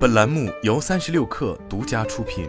本栏目由三十六氪独家出品。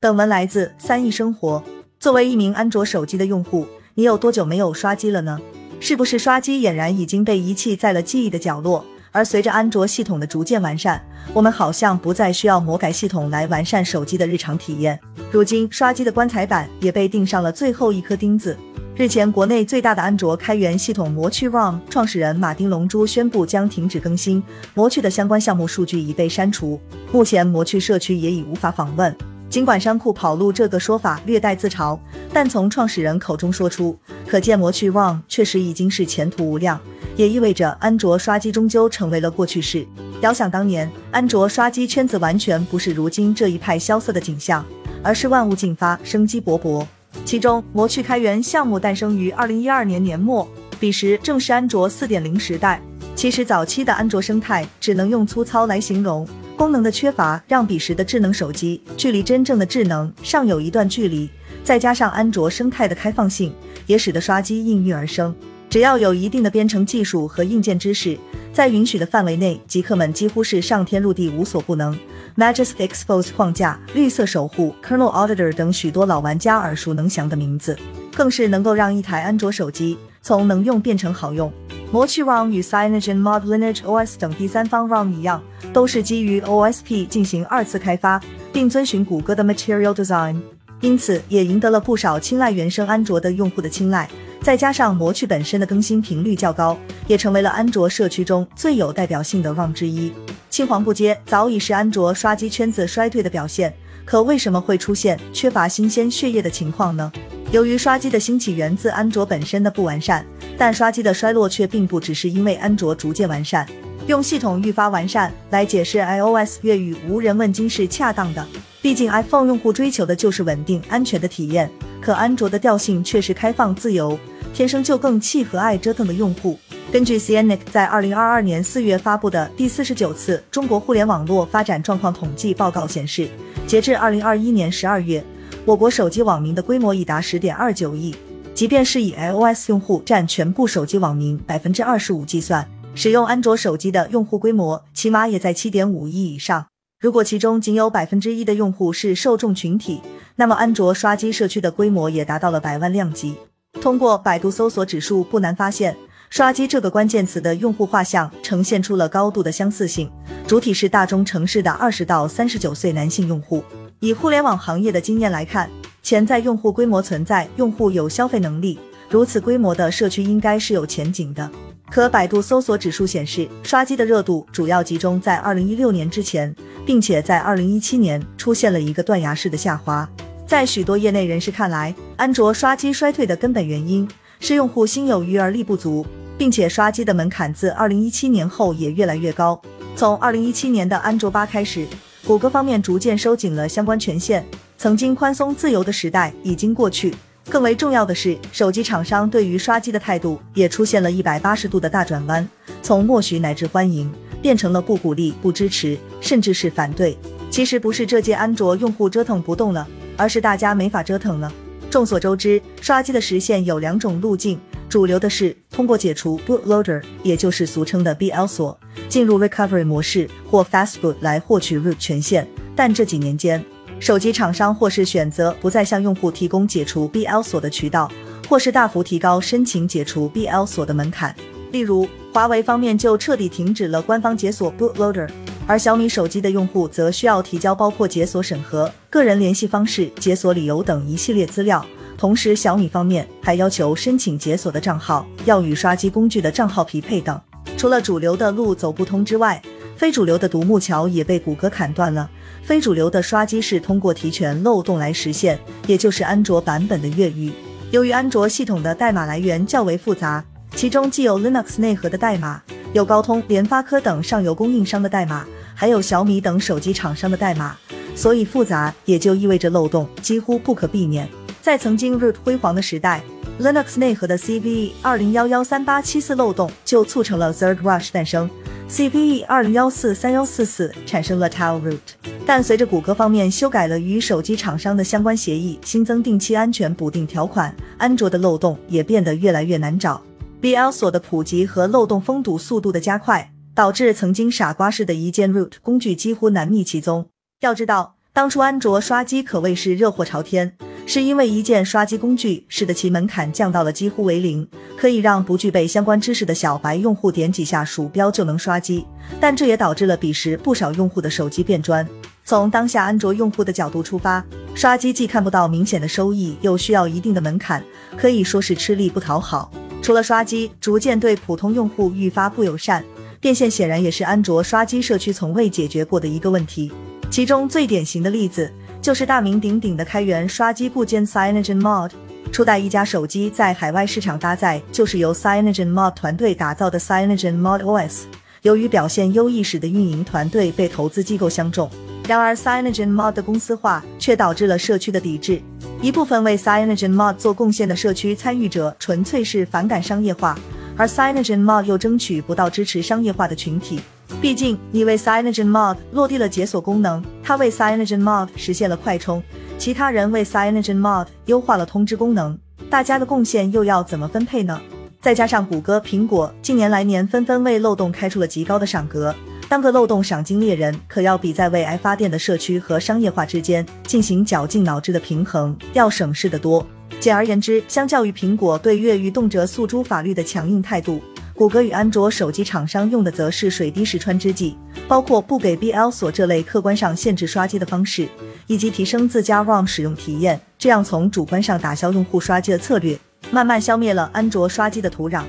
本文来自三亿生活。作为一名安卓手机的用户，你有多久没有刷机了呢？是不是刷机俨然已经被遗弃在了记忆的角落？而随着安卓系统的逐渐完善，我们好像不再需要魔改系统来完善手机的日常体验。如今，刷机的棺材板也被钉上了最后一颗钉子。日前，国内最大的安卓开源系统魔趣 ROM 创始人马丁龙珠宣布将停止更新，魔趣的相关项目数据已被删除。目前，魔趣社区也已无法访问。尽管山库跑路这个说法略带自嘲，但从创始人口中说出，可见魔趣 ROM 确实已经是前途无量，也意味着安卓刷机终究成为了过去式。遥想当年，安卓刷机圈子完全不是如今这一派萧瑟的景象，而是万物进发，生机勃勃。其中，魔趣开源项目诞生于二零一二年年末，彼时正是安卓四点零时代。其实，早期的安卓生态只能用粗糙来形容，功能的缺乏让彼时的智能手机距离真正的智能尚有一段距离。再加上安卓生态的开放性，也使得刷机应运而生。只要有一定的编程技术和硬件知识，在允许的范围内，极客们几乎是上天入地无所不能。Majestic Expose 框架、绿色守护、Kernel Auditor 等许多老玩家耳熟能详的名字，更是能够让一台安卓手机从能用变成好用。魔趣 ROM 与 Cyanogen Mod Lineage OS 等第三方 ROM 一样，都是基于 OSP 进行二次开发，并遵循谷歌的 Material Design，因此也赢得了不少青睐原生安卓的用户的青睐。再加上魔趣本身的更新频率较高，也成为了安卓社区中最有代表性的 ROM 之一。青黄不接早已是安卓刷机圈子衰退的表现，可为什么会出现缺乏新鲜血液的情况呢？由于刷机的兴起源自安卓本身的不完善，但刷机的衰落却并不只是因为安卓逐渐完善。用系统愈发完善来解释 iOS 越狱无人问津是恰当的，毕竟 iPhone 用户追求的就是稳定安全的体验，可安卓的调性却是开放自由，天生就更契合爱折腾的用户。根据 c n n i c 在二零二二年四月发布的第四十九次中国互联网络发展状况统计报告显示，截至二零二一年十二月，我国手机网民的规模已达十点二九亿。即便是以 iOS 用户占全部手机网民百分之二十五计算，使用安卓手机的用户规模起码也在七点五亿以上。如果其中仅有百分之一的用户是受众群体，那么安卓刷机社区的规模也达到了百万量级。通过百度搜索指数，不难发现。刷机这个关键词的用户画像呈现出了高度的相似性，主体是大中城市的二十到三十九岁男性用户。以互联网行业的经验来看，潜在用户规模存在，用户有消费能力，如此规模的社区应该是有前景的。可百度搜索指数显示，刷机的热度主要集中在二零一六年之前，并且在二零一七年出现了一个断崖式的下滑。在许多业内人士看来，安卓刷机衰退的根本原因是用户心有余而力不足。并且刷机的门槛自二零一七年后也越来越高。从二零一七年的安卓八开始，谷歌方面逐渐收紧了相关权限，曾经宽松自由的时代已经过去。更为重要的是，手机厂商对于刷机的态度也出现了一百八十度的大转弯，从默许乃至欢迎，变成了不鼓励、不支持，甚至是反对。其实不是这届安卓用户折腾不动了，而是大家没法折腾了。众所周知，刷机的实现有两种路径。主流的是通过解除 bootloader，也就是俗称的 BL 锁，进入 recovery 模式或 fastboot 来获取 root 权限。但这几年间，手机厂商或是选择不再向用户提供解除 BL 锁的渠道，或是大幅提高申请解除 BL 锁的门槛。例如，华为方面就彻底停止了官方解锁 bootloader，而小米手机的用户则需要提交包括解锁审核、个人联系方式、解锁理由等一系列资料。同时，小米方面还要求申请解锁的账号要与刷机工具的账号匹配等。除了主流的路走不通之外，非主流的独木桥也被谷歌砍断了。非主流的刷机是通过提权漏洞来实现，也就是安卓版本的越狱。由于安卓系统的代码来源较为复杂，其中既有 Linux 内核的代码，有高通、联发科等上游供应商的代码，还有小米等手机厂商的代码，所以复杂也就意味着漏洞几乎不可避免。在曾经 root 辉煌的时代，Linux 内核的 CVE 二零幺幺三八七四漏洞就促成了 Third Rush 诞生，CVE 二零幺四三幺四四产生了 Tail Root。但随着谷歌方面修改了与手机厂商的相关协议，新增定期安全补丁条款，安卓的漏洞也变得越来越难找。BL 锁的普及和漏洞封堵速度的加快，导致曾经傻瓜式的一键 root 工具几乎难觅其踪。要知道，当初安卓刷机可谓是热火朝天。是因为一键刷机工具使得其门槛降到了几乎为零，可以让不具备相关知识的小白用户点几下鼠标就能刷机。但这也导致了彼时不少用户的手机变砖。从当下安卓用户的角度出发，刷机既看不到明显的收益，又需要一定的门槛，可以说是吃力不讨好。除了刷机逐渐对普通用户愈发不友善，变现显然也是安卓刷机社区从未解决过的一个问题。其中最典型的例子。就是大名鼎鼎的开源刷机固件 CyanogenMod。初代一加手机在海外市场搭载就是由 CyanogenMod 团队打造的 CyanogenMod OS。由于表现优异，使得运营团队被投资机构相中。然而，CyanogenMod 的公司化却导致了社区的抵制。一部分为 CyanogenMod 做贡献的社区参与者纯粹是反感商业化，而 CyanogenMod 又争取不到支持商业化的群体。毕竟，你为 CyanogenMod 落地了解锁功能，他为 CyanogenMod 实现了快充，其他人为 CyanogenMod 优化了通知功能，大家的贡献又要怎么分配呢？再加上谷歌、苹果近年来年纷纷为漏洞开出了极高的赏格，当个漏洞赏金猎人，可要比在为爱发电的社区和商业化之间进行绞尽脑汁的平衡要省事的多。简而言之，相较于苹果对越狱动辄诉诸法律的强硬态度。谷歌与安卓手机厂商用的则是水滴石穿之计，包括不给 BL 锁这类客观上限制刷机的方式，以及提升自家 ROM 使用体验，这样从主观上打消用户刷机的策略，慢慢消灭了安卓刷机的土壤。